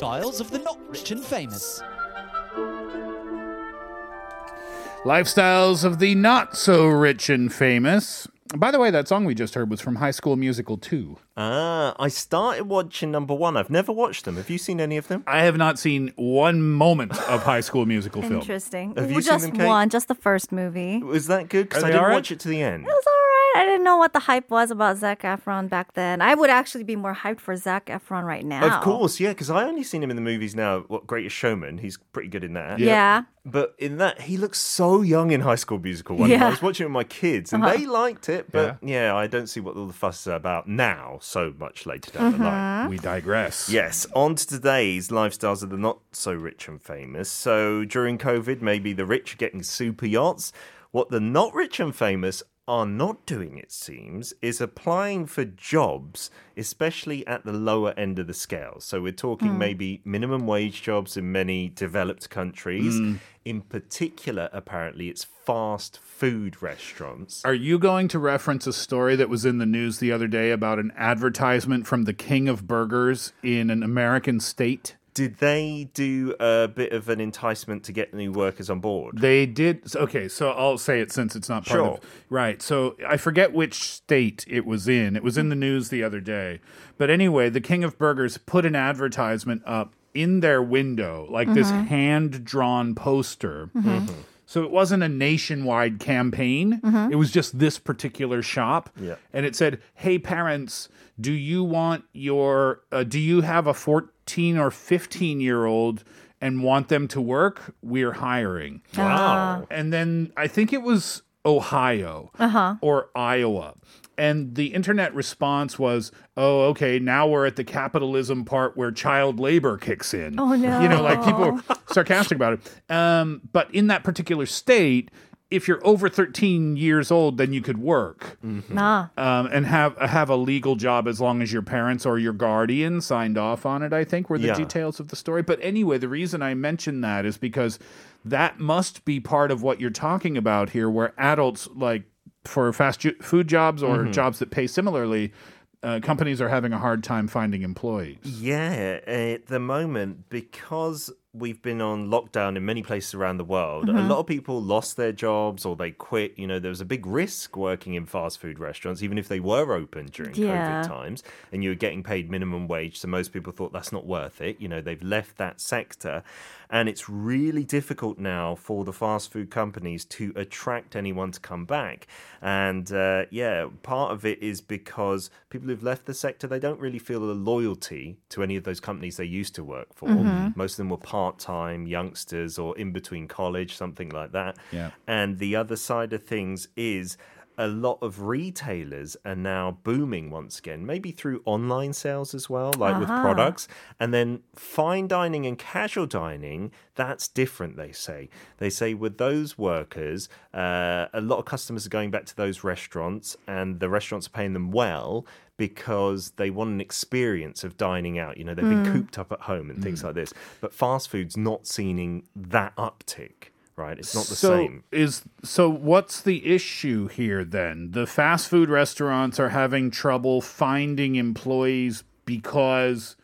Lifestyles of the not rich and famous. Lifestyles of the not so rich and famous. By the way, that song we just heard was from High School Musical 2. Ah, I started watching number one. I've never watched them. Have you seen any of them? I have not seen one moment of High School Musical film. Interesting. Have you Well, seen just them, Kate? one, just the first movie. Was that good? Because Are I they didn't alright? watch it to the end. It was alright. I didn't know what the hype was about Zac Efron back then. I would actually be more hyped for Zac Efron right now. Of course, yeah, because I only seen him in the movies now. What Greatest Showman? He's pretty good in that. Yeah. But in that, he looks so young in High School Musical. One Yeah. Uh-huh. I was watching it with my kids, and they liked it. But yeah. I don't see what all the fuss is about now. So much later down Mm-hmm. the line. We digress. Yes, on to today's lifestyles of the not so rich and famous. So during COVID, maybe the rich are getting super yachts. What the not rich and famous are not doing, it seems, is applying for jobs, especially at the lower end of the scale. So we're talking maybe minimum wage jobs in many developed countries. In particular, apparently, it's fast food restaurants. Are you going to reference a story that was in the news the other day about an advertisement from the King of Burgers in an American state? Did they do a bit of an enticement to get new workers on board? They did. Okay, so I'll say it since it's not part Sure. of. Right. So I forget which state it was in. It was in the news the other day. But anyway, the King of Burgers put an advertisement up in their window, like this mm-hmm. hand drawn poster. Mm-hmm. So it wasn't a nationwide campaign. It was just this particular shop. Yeah. And it said, "Hey parents, do you want your uh, do you have a 14 or 15 year old and want them to work? We're hiring." Wow. And then I think it was Ohio or Iowa. And the internet response was, oh, okay, now we're at the capitalism part where child labor kicks in. Oh, no. You know, like people were sarcastic about it. Um, but in that particular state, if you're over 13 years old, then you could work Nah. um, and have have a legal job as long as your parents or your guardian signed off on it. I think were the Yeah. details of the story. But anyway, the reason I mention that is because that must be part of what you're talking about here, where adults like for fast food jobs or jobs that pay similarly. Uh, companies are having a hard time finding employees. Yeah, at the moment, because we've been on lockdown in many places around the world, a lot of people lost their jobs or they quit. You know, there was a big risk working in fast food restaurants, even if they were open during Yeah. COVID times and you were getting paid minimum wage. So most people thought that's not worth it. You know, they've left that sector. And it's really difficult now for the fast food companies to attract anyone to come back. And uh, yeah, part of it is because people who've left the sector, they don't really feel a loyalty to any of those companies they used to work for. Most of them were part time youngsters or in between college, something like that. Yeah. And the other side of things is a lot of retailers are now booming once again, maybe through online sales as well, like with uh-huh. products. And then fine dining and casual dining, that's different, they say. They say with those workers, uh, a lot of customers are going back to those restaurants and the restaurants are paying them well because they want an experience of dining out. You know, they've been hmm. cooped up at home and things hmm. like this. But fast food's not seeing that uptick. Right, it's not the so same. Is so what's the issue here then? The fast food restaurants are having trouble finding employees because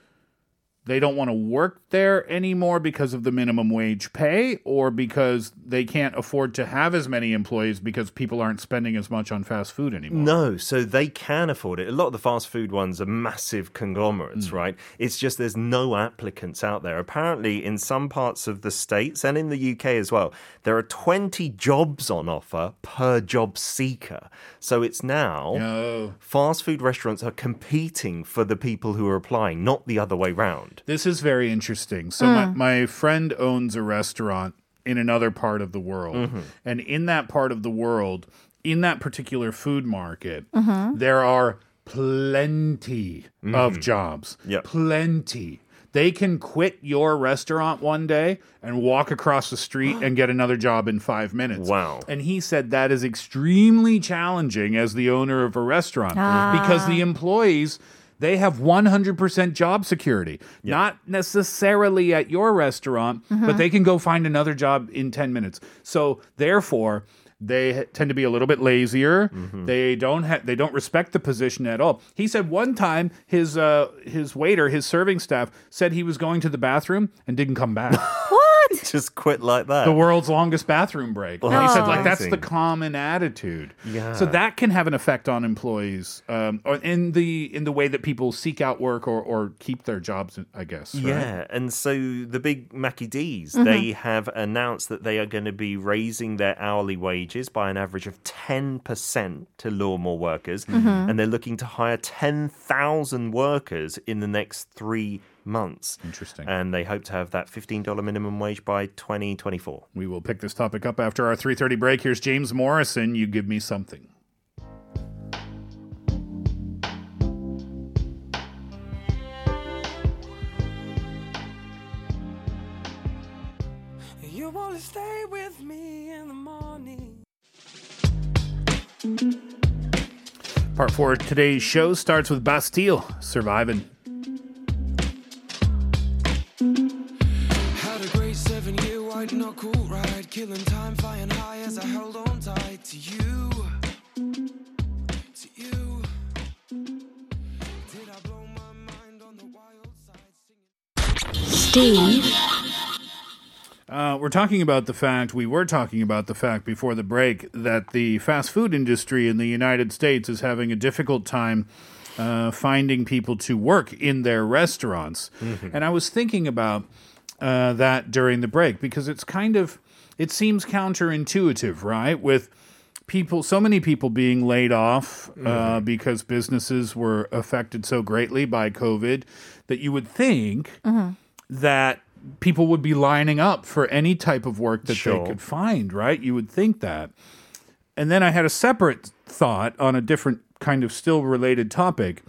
they don't want to work there anymore because of the minimum wage pay or because they can't afford to have as many employees because people aren't spending as much on fast food anymore. No, so they can afford it. A lot of the fast food ones are massive conglomerates, mm. right? It's just there's no applicants out there. Apparently, in some parts of the States and in the UK as well, there are 20 jobs on offer per job seeker. So it's now No. fast food restaurants are competing for the people who are applying, not the other way round. This is very interesting. So my, mm. my friend owns a restaurant in another part of the world. Mm-hmm. And in that part of the world, in that particular food market, mm-hmm. there are plenty of mm-hmm. jobs. Yep. Plenty. They can quit your restaurant one day and walk across the street and get another job in five minutes. Wow. And he said that is extremely challenging as the owner of a restaurant ah. because the employees they have 100% job security. Not necessarily at your restaurant, but they can go find another job in 10 minutes. So, therefore, They tend to be a little bit lazier. They don't ha- they don't respect the position at all. He said one time his uh, his waiter, his serving staff said he was going to the bathroom and didn't come back. What? Just quit like that. the world's longest bathroom break. Well, he said like that's the common attitude. Yeah. So that can have an effect on employees, um, or in the in the way that people seek out work or, or keep their jobs. I guess. right? Yeah, and so the big Mackie D's, Mm-hmm. they have announced that they are going to be raising their hourly wages by an average of 10% to lure more workers. Mm-hmm. And they're looking to hire 10,000 workers in the next three months. Interesting. And they hope to have that $15 minimum wage by 2024. We will pick this topic up after our 3:30 break. Here's James Morrison. You give me something. You wanna stay with me in the morning. Part four of today's show starts with Bastille surviving. Year white knuckle ride, killing time, flying high as I held on tight to you. To you. Did I blow my mind on the wild side? Singing Steve, Uh, we're talking about the fact, we were talking about the fact before the break that the fast food industry in the United States is having a difficult time uh, finding people to work in their restaurants. And I was thinking about uh, that during the break because it's kind of, it seems counterintuitive, right? With people, so many people being laid off uh, because businesses were affected so greatly by COVID that you would think that people would be lining up for any type of work that Sure. they could find, right? You would think that. And then I had a separate thought on a different kind of still related topic.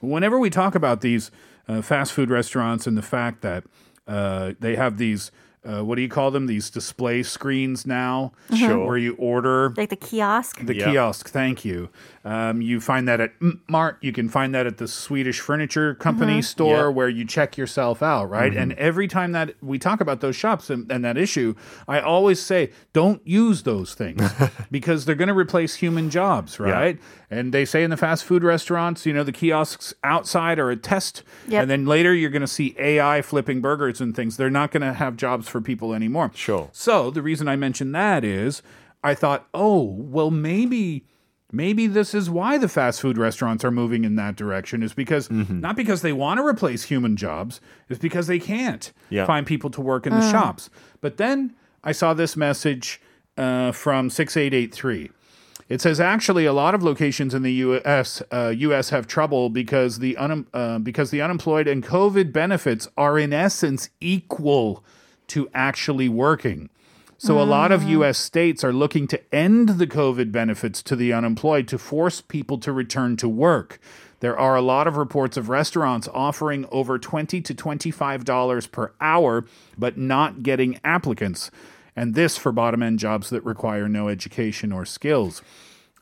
Whenever we talk about these uh, fast food restaurants and the fact that uh, they have these, uh, what do you call them? These display screens now, Sure. where you order Like the kiosk? the Yeah. kiosk. Thank you. Um, you find that at Mart. You can find that at the Swedish Furniture Company store Yeah. where you check yourself out, right? And every time that we talk about those shops and, and that issue, I always say, don't use those things because they're going to replace human jobs, right? And they say in the fast food restaurants, you know, the kiosks outside are a test. Yep. And then later you're going to see AI flipping burgers and things. They're not going to have jobs for people anymore. Sure. So the reason I mentioned that is I thought, oh, well, maybe. Maybe this is why the fast food restaurants are moving in that direction is because not because they want to replace human jobs, it's because they can't Yeah. find people to work in the shops. But then I saw this message uh, from 6883. It says actually a lot of locations in the U.S. Uh, U.S. have trouble because the un- uh, because the unemployed and COVID benefits are in essence equal to actually working. So a lot of mm. U.S. states are looking to end the COVID benefits to the unemployed to force people to return to work. There are a lot of reports of restaurants offering over twenty to twenty-five dollars per hour, but not getting applicants, and this for bottom-end jobs that require no education or skills.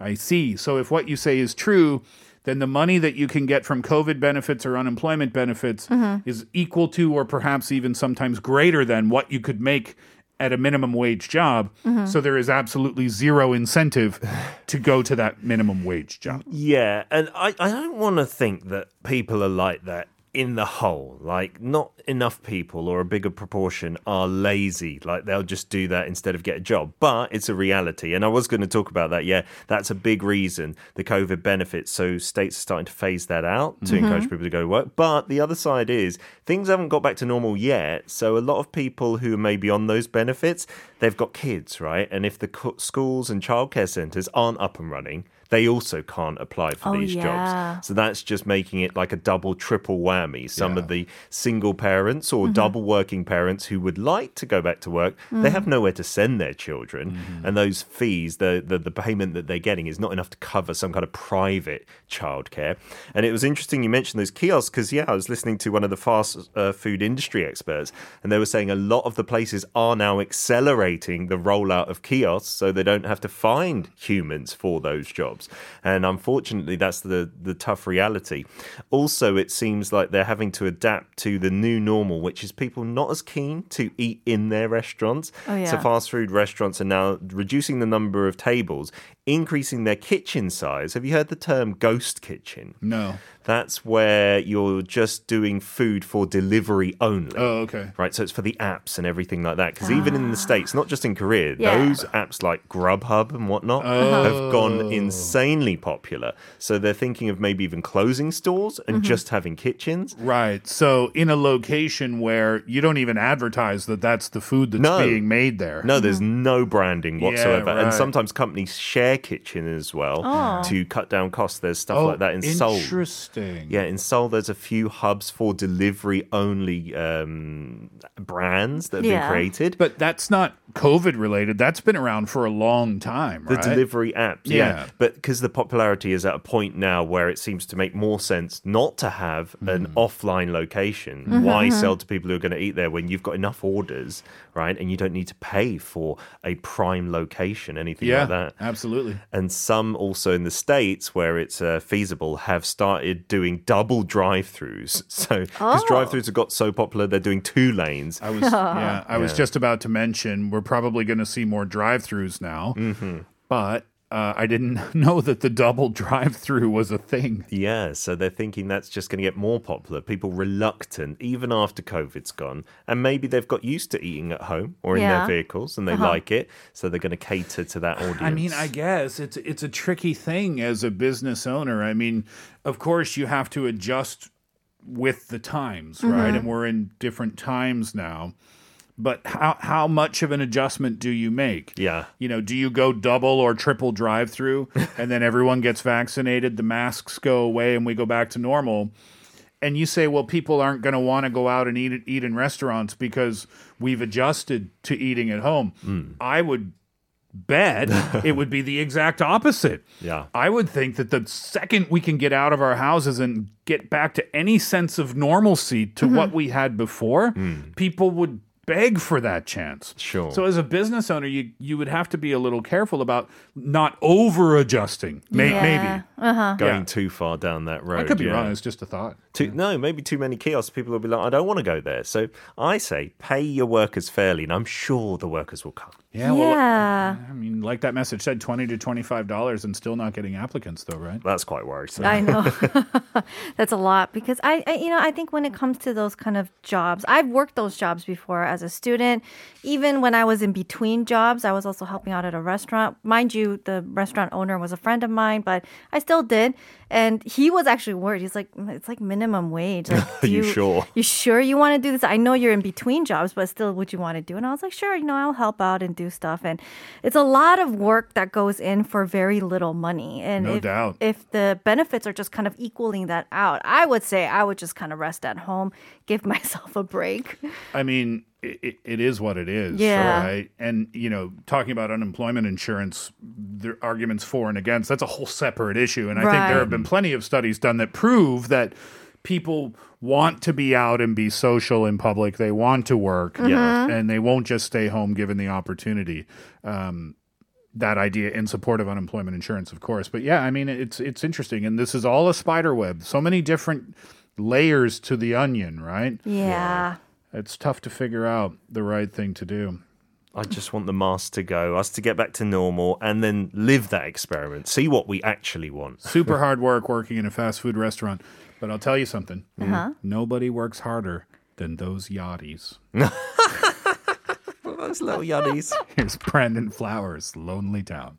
I see. So if what you say is true, then the money that you can get from COVID benefits or unemployment benefits mm-hmm. is equal to, or perhaps even sometimes greater than, what you could make at a minimum wage job. Mm-hmm. So there is absolutely zero incentive to go to that minimum wage job. Yeah, and I, I don't want to think that people are like that in the whole. Like, not enough people or a bigger proportion are lazy. Like, they'll just do that instead of get a job. But it's a reality. And I was going to talk about that. Yeah, that's a big reason, the COVID benefits. So states are starting to phase that out to mm-hmm. encourage people to go to work. But the other side is things haven't got back to normal yet. So a lot of people who are maybe on those benefits, they've got kids, right? And if the co- schools and childcare centres aren't up and running, they also can't apply for Oh, these yeah. jobs. So that's just making it like a double, triple whammy. Some of the single parents or Mm-hmm. double working parents who would like to go back to work, Mm. they have nowhere to send their children. Mm-hmm. And those fees, the, the, the payment that they're getting is not enough to cover some kind of private childcare. And it was interesting you mentioned those kiosks because, yeah, I was listening to one of the fast uh, food industry experts, and they were saying a lot of the places are now accelerating the rollout of kiosks so they don't have to find humans for those jobs. Jobs. And unfortunately, that's the, the tough reality. Also, it seems like they're having to adapt to the new normal, which is people not as keen to eat in their restaurants. Oh, So fast food restaurants are now reducing the number of tables, increasing their kitchen size. Have you heard the term ghost kitchen? No. That's where you're just doing food for delivery only. Oh, okay. Right, so it's for the apps and everything like that. Because even in the ah. States, not just in Korea, Yeah. those apps like Grubhub and whatnot oh. have gone insanely popular. So they're thinking of maybe even closing stores and mm-hmm. just having kitchens. Right. So in a location where you don't even advertise that that's the food that's No. being made there. No, there's mm-hmm. no branding whatsoever. And right. sometimes companies share kitchen as well oh. to cut down costs. There's stuff oh, like that in Seoul. interesting. Yeah, in Seoul, there's a few hubs for delivery only um, brands that have Yeah. been created. But that's not COVID related. That's been around for a long time, The right? delivery apps, yeah. Yeah. But because the popularity is at a point now where it seems to make more sense not to have an Hmm. offline location. Why sell to people who are going to eat there when you've got enough orders, right? And you don't need to pay for a prime location, anything yeah, like that. absolutely. And some also in the States where it's uh, feasible have started doing double drive throughs. So, because Oh. drive throughs have got so popular, they're doing two lanes. I was yeah, I was Yeah. just about to mention we're probably going to see more drive-throughs now. Mm-hmm. But uh, I didn't know that the double drive-through was a thing. Yeah, so they're thinking that's just going to get more popular. People reluctant, even after COVID's gone. And maybe they've got used to eating at home or in Yeah. their vehicles and they like it. So they're going to cater to that audience. I mean, I guess it's it's a tricky thing as a business owner. I mean, of course you have to adjust with the times, right? And we're in different times now. But how how much of an adjustment do you make? Yeah. You know, do you go double or triple drive through and then everyone gets vaccinated, the masks go away and we go back to normal? And you say, well, people aren't going to want to go out and eat eat in restaurants because we've adjusted to eating at home. Hmm. I would bet it would be the exact opposite. Yeah. I would think that the second we can get out of our houses and get back to any sense of normalcy to mm-hmm. what we had before, hmm. people would beg for that chance. Sure. So as a business owner, you you would have to be a little careful about not over adjusting. May- Yeah. Maybe. Uh-huh. going yeah. too far down that road. I could be yeah. wrong. It's just a thought. Too, no, maybe too many kiosks. People will be like, I don't want to go there. So I say, pay your workers fairly, and I'm sure the workers will come. Yeah. Well, yeah. I mean, like that message said, twenty to twenty-five dollars, and still not getting applicants, though, right? That's quite worrisome. I know. That's a lot because I, I, you know, I think when it comes to those kind of jobs, I've worked those jobs before as a student. Even when I was in between jobs, I was also helping out at a restaurant. Mind you, the restaurant owner was a friend of mine, but I still did. And he was actually worried. He's like, "Mm, it's like minimum wage. Like, Are do you sure? You sure you want to do this? I know you're in between jobs, but still, would you want to do? And I was like, sure. You know, I'll help out and do stuff. And it's a lot of work that goes in for very little money. And No if, doubt. if the benefits are just kind of equaling that out, I would say I would just kind of rest at home, give myself a break. I mean, it, it is what it is, Yeah. right? And you know, talking about unemployment insurance, there are arguments for and against. That's a whole separate issue, and I think there have been plenty of studies done that prove that people want to be out and be social in public. They want to work, Yeah. and they won't just stay home given the opportunity. Um, that idea in support of unemployment insurance, of course. But yeah, I mean, it's it's interesting, and this is all a spider web. So many different layers to the onion, right? Yeah. It's tough to figure out the right thing to do. I just want the mask to go, us to get back to normal, and then live that experiment. See what we actually want. Super hard work working in a fast food restaurant. But I'll tell you something. Uh-huh. Nobody works harder than those yachties. Those little yuddies. Here's Brandon Flowers, Lonely Town.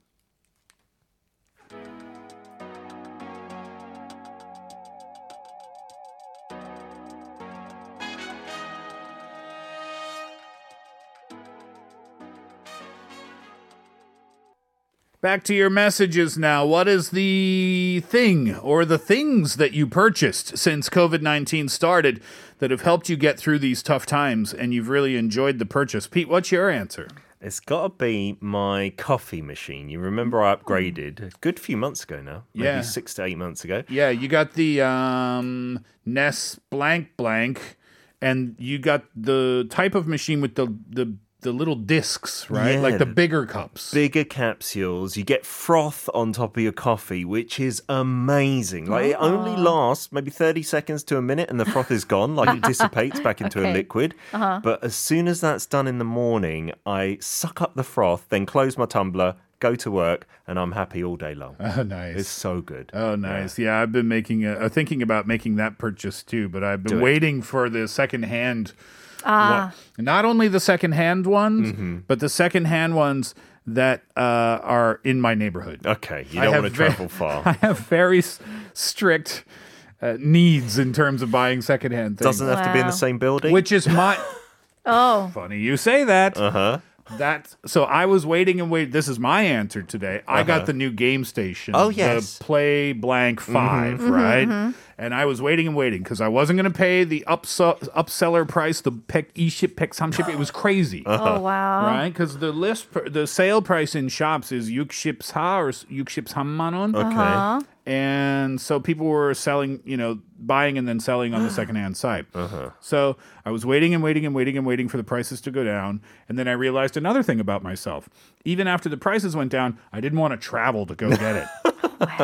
Back to your messages now. What is the thing or the things that you purchased since COVID 19 started that have helped you get through these tough times and you've really enjoyed the purchase? Pete, what's your answer? It's got to be my coffee machine. You remember I upgraded a good few months ago now, maybe Yeah. six to eight months ago. Yeah, you got the um, Nest blank blank, and you got the type of machine with the the the little discs, right? Yeah. Like the bigger cups. bigger capsules. You get froth on top of your coffee, which is amazing. Like it only lasts maybe 30 seconds to a minute and the froth is gone. Like it dissipates back into a Okay. liquid. But as soon as that's done in the morning, I suck up the froth, then close my tumbler, go to work, and I'm happy all day long. Oh, nice. It's so good. Oh, nice. Yeah, I've been making, a, uh, thinking about making that purchase too, but I've been Do it. waiting for the secondhand. Ah. Not only the secondhand ones, Mm-hmm. but the secondhand ones that uh, are in my neighborhood. Okay, you don't want to ve- travel far. I have very s- strict uh, needs in terms of buying secondhand things. Doesn't have to be in the same building. which is my. Oh, Funny you say that. uh huh. That so I was waiting and wait. This is my answer today. I got the new game station. Uh-huh. Oh, yes. the Play Blank 5 right? And I was waiting and waiting because I wasn't going to pay the upsell, upseller price, the pek e-ship, pek samship. It was crazy. Uh-huh. oh wow. Right, because the list, pr- the sale price in shops is 64 or 63만 원. Okay. Uh-huh. And so people were selling, you know, buying and then selling on the secondhand site. So I was waiting and waiting and waiting and waiting for the prices to go down. And then I realized another thing about myself. Even after the prices went down, I didn't want to travel to go get it.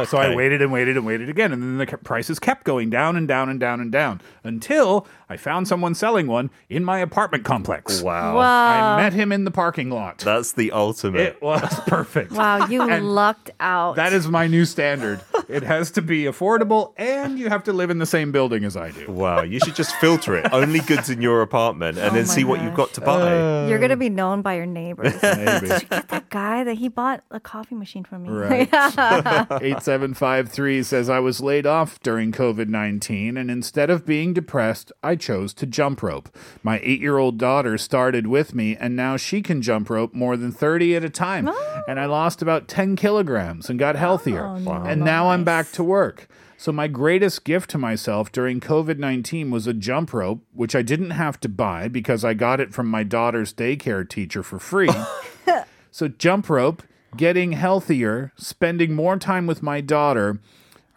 So I waited and waited and waited again. And then the prices kept going down and down and down and down until I found someone selling one in my apartment complex. Wow. I met him in the parking lot. That's the ultimate. It was perfect. Wow, you And lucked out. That is my new standard. It has to be affordable and you have to live in the same building as I do. Wow, you should just filter it. Only goods in your apartment and Oh then my see what you've got to buy. Uh, You're gonna be known by your neighbors. Maybe. that guy that he bought a coffee machine from me. Right. 8753 says, I was laid off during COVID 19, and instead of being depressed, I chose to jump rope. My eight year old daughter started with me, and now she can jump rope more than 30 at a time. And I lost about 10 kilograms and got healthier. Oh, wow. And now I'm back to work. So, my greatest gift to myself during COVID 19 was a jump rope, which I didn't have to buy because I got it from my daughter's daycare teacher for free. So, jump rope, getting healthier, spending more time with my daughter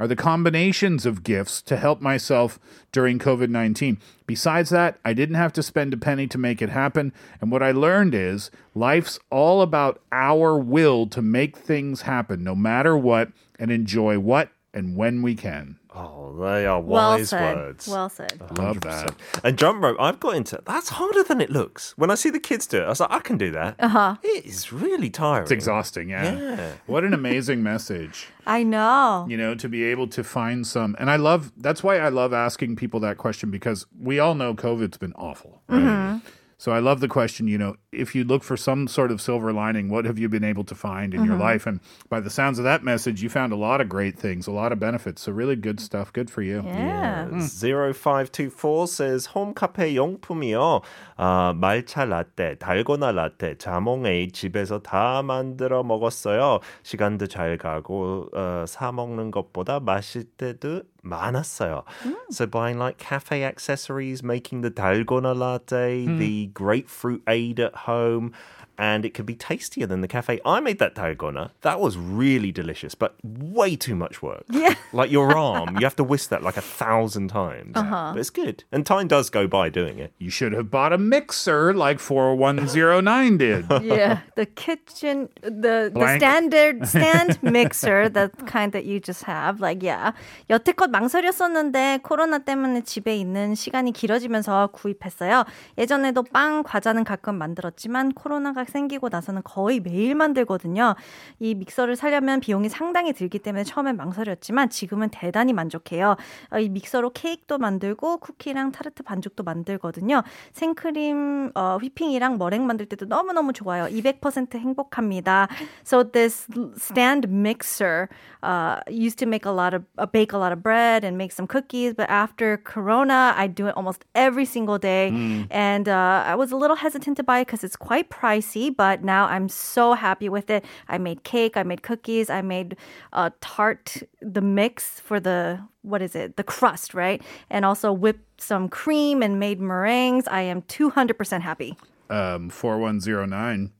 are the combinations of gifts to help myself during COVID 19. Besides that, I didn't have to spend a penny to make it happen. And what I learned is life's all about our will to make things happen, no matter what, and enjoy what and when we can. Oh, they are Well wise said. words. Well said. I Love that. And jump rope, I've got into that's harder than it looks. When I see the kids do it, I was like, I can do that. Uh-huh. It is really tiring. It's exhausting, yeah. Yeah. What an amazing message. I know. you know, to be able to find some. And I love that's why I love asking people that question because we all know COVID's been awful, right? So I love the question, you know, if you look for some sort of silver lining, what have you been able to find in your life? And by the sounds of that message, you found a lot of great things, a lot of benefits. So really good stuff. Good for you. Yeah. 0524 says 홈카페 용품이요. 아, 말차 라떼, 달고나 라떼, 자몽에이 집에서 다 만들어 먹었어요. 시간도 잘 가고 어, 사 먹는 것보다 마실 때도 많았어요. So buying like cafe accessories, making the dalgona latte, the grapefruit aid at home, and it can be tastier than the cafe. I made that dalgona. That was really delicious, but way too much work. Yeah. Like your arm, you have to whisk that like a thousand times. But it's good. And time does go by doing it. You should have bought a mixer like 4109 did. Yeah, the kitchen, the the Blank. standard stand mixer, the kind that you just have. Like, yeah. 여태껏 망설였었는데 코로나 때문에 집에 있는 시간이 길어지면서 구입했어요. 예전에도 빵, 과자는 가끔 만들었지만 코로나가 생기고 나서는 거의 매일 만들거든요. 이 믹서를 사려면 비용이 상당히 들기 때문에 처음엔 망설였지만 지금은 대단히 만족해요. 어, 이 믹서로 케이크도 만들고 쿠키랑 타르트 반죽도 만들거든요. 생크림, 어, 휘핑이랑 머랭 만들 때도 너무너무 좋아요. 200% 행복합니다. So this stand mixer uh, used to make a lot of, uh, bake a lot of bread and make some cookies, but after Corona, I do it almost every single day. And uh, I was a little hesitant to buy it because it's quite pricey, messy, but now I'm so happy with it. I made cake, I made cookies, I made uh, tart, the mix for the what is it? The crust, right? And also whipped some cream and made meringues. I am 200% happy. Um, 4109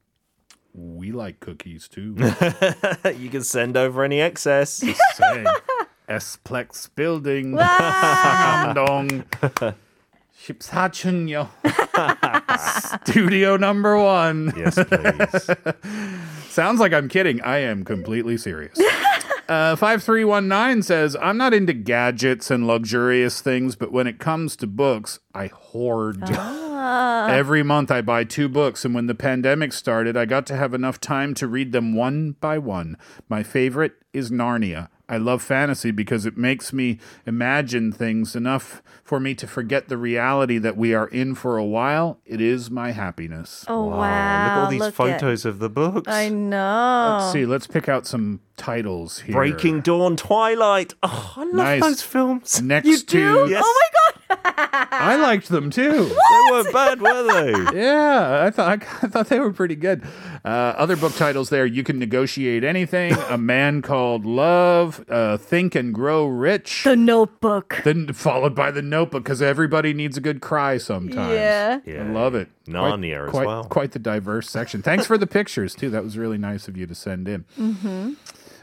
we like cookies too. you can send over any excess. Say, Esplex building. Samdong. 14층요. Studio number one. Yes, please. Sounds like I'm kidding. I am completely serious. Uh, 5319 says, I'm not into gadgets and luxurious things, but when it comes to books, I hoard. Every month I buy two books, and when the pandemic started, I got to have enough time to read them one by one. My favorite is Narnia. I love fantasy because it makes me imagine things enough for me to forget the reality that we are in for a while. It is my happiness. Oh wow! Look at all these Look at- photos of the books. I know. Let's see. Let's pick out some titles here. Breaking Dawn, Twilight. Oh, I love Nice. those films. Next You to do? Yes. Oh my god! I liked them too. They weren't bad, were they? Yeah, I thought I thought they were pretty good. Uh, other book titles there: "You Can Negotiate Anything," "A Man Called Ove," uh, "Think and Grow Rich." The Notebook. then followed by the Notebook, because everybody needs a good cry sometimes. Yeah. I love it. Narnia as quite, well. Quite the diverse section. Thanks for the pictures too. That was really nice of you to send in. Mm-hmm.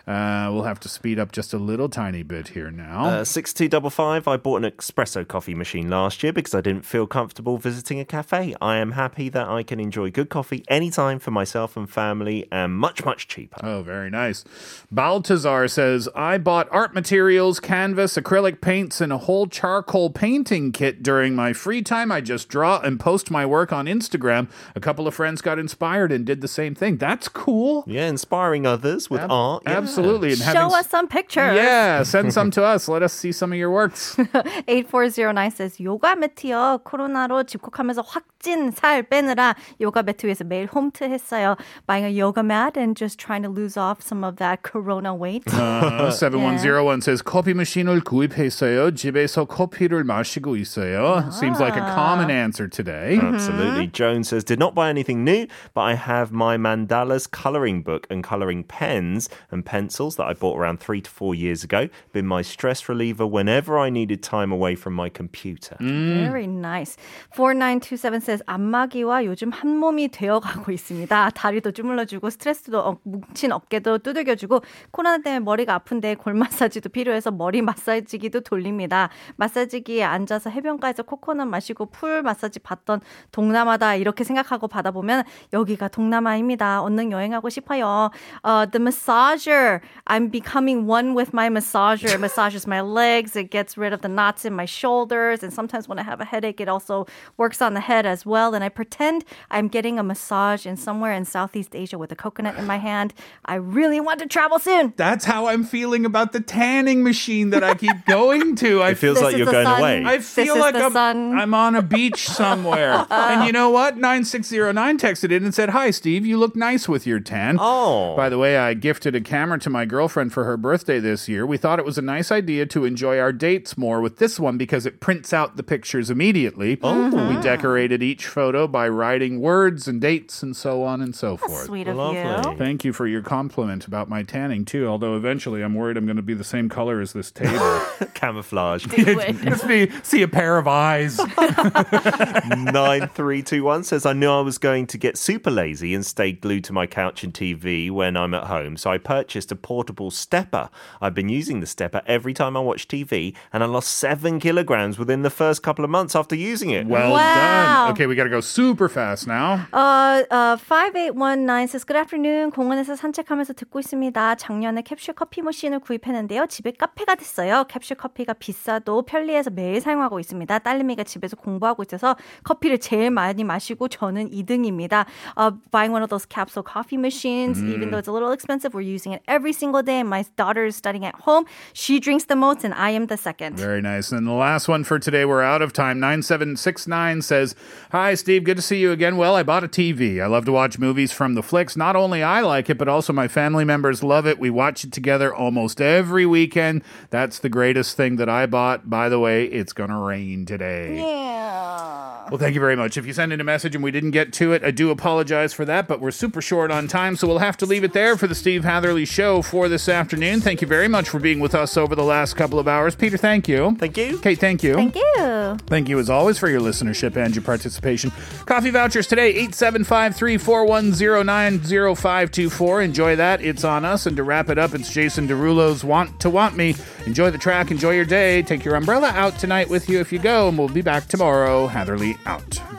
Uh, we'll have to speed up just a little tiny bit here now. Uh, 6255, I bought an espresso coffee machine last year because I didn't feel comfortable visiting a cafe. I am happy that I can enjoy good coffee anytime for myself and family and much, much cheaper. Oh, very nice. Baltazar says, I bought art materials, canvas, acrylic paints, and a whole charcoal painting kit during my free time. I just draw and post my work on Instagram. A couple of friends got inspired and did the same thing. That's cool. Yeah, inspiring others with Ab- art. Yeah. Absolutely And having Show s- us some pictures. Yeah, send some to us. Let us see some of your works. 8409 says 요가 매트요. 코로나로 집콕하면서 확 진 살 빼느라 요가 매트 위에서 매일 홈트 했어요. Buying a yoga mat and just trying to lose off some of that corona weight. Uh, 7101 says 커피 머신을 구입했어요. 집에서 커피를 마시고 있어요. Seems like a common answer today. Absolutely. Joan says, did not buy anything new, but I have my mandalas coloring book and coloring pens and pencils that I bought around three to four years ago. Been my stress reliever whenever I needed time away from my computer. Very nice. 4927 says 안마기와 요즘 한 몸이 되어가고 있습니다. 다리도 주물러주고 스트레스도 어, 뭉친 어깨도 두들겨주고 코로나 때문에 머리가 아픈데 골 마사지도 필요해서 머리 마사지기도 돌립니다. 마사지기에 앉아서 해변가에서 코코넛 마시고 풀 마사지 받던 동남아다 이렇게 생각하고 받아보면 여기가 동남아입니다. 얼른 여행하고 싶어요. Uh, the massager, I'm becoming one with my massager. It massages my legs. It gets rid of the knots in my shoulders. And sometimes when I have a headache, it also works on the head as well. And I pretend I'm getting a massage in somewhere in Southeast Asia with a coconut in my hand. I really want to travel soon. That's how I'm feeling about the tanning machine that I keep going to. I It feels like you're going sun. away. I feel is like I'm, sun. I'm on a beach somewhere. Uh, uh. and you know what? 9609 texted in and said, Hi, Steve. You look nice with your tan. Oh. By the way, I gifted a camera to my girlfriend for her birthday this year. We thought it was a nice idea to enjoy our dates more with this one because it prints out the pictures immediately. Oh. We decorated each photo by writing words and dates and so on and so forth. Sweet of Lovely. you. Thank you for your compliment about my tanning too. Although eventually I'm worried I'm going to be the same color as this table. Camouflage. Just be, see a pair of eyes. 9321 says, I knew I was going to get super lazy and stay glued to my couch and TV when I'm at home, so I purchased a portable stepper. I've been using the stepper every time I watch TV, and I lost seven kilograms within the first couple of months after using it. Well Wow. done. Okay, we got to go super fast now. Uh, uh, 5819 says, Good afternoon. 공원에서 산책하면서 듣고 있습니다. 작년에 캡슐 커피 머신을 구입했는데요. 집에 카페가 됐어요. 캡슐 커피가 비싸도 편리해서 매일 사용하고 있습니다. 딸내미가 집에서 공부하고 있어서 커피를 제일 많이 마시고 저는 2등입니다. Uh, buying one of those capsule coffee machines, even though it's a little expensive, we're using it every single day. My daughter is studying at home. She drinks the most and I am the second. Very nice. And the last one for today, we're out of time. 9769 says, Hi, Steve. Good to see you again. Well, I bought a TV. I love to watch movies from the flicks. Not only I like it, but also my family members love it. We watch it together almost every weekend. That's the greatest thing that I bought. By the way, it's going to rain today. Yeah. Well, thank you very much. If you send in a message and we didn't get to it, I do apologize for that, but we're super short on time, so we'll have to leave it there for the Steve Hatherley Show for this afternoon. Thank you very much for being with us over the last couple of hours. Peter, thank you. Thank you. Kate, thank you. Thank you. Thank you as always for your listenership and your participation. Coffee vouchers today, 875-341-090524. Enjoy that. It's on us. And to wrap it up, it's Jason Derulo's Want to Want Me. Enjoy the track. Enjoy your day. Take your umbrella out tonight with you if you go. And we'll be back tomorrow. Hatherley out.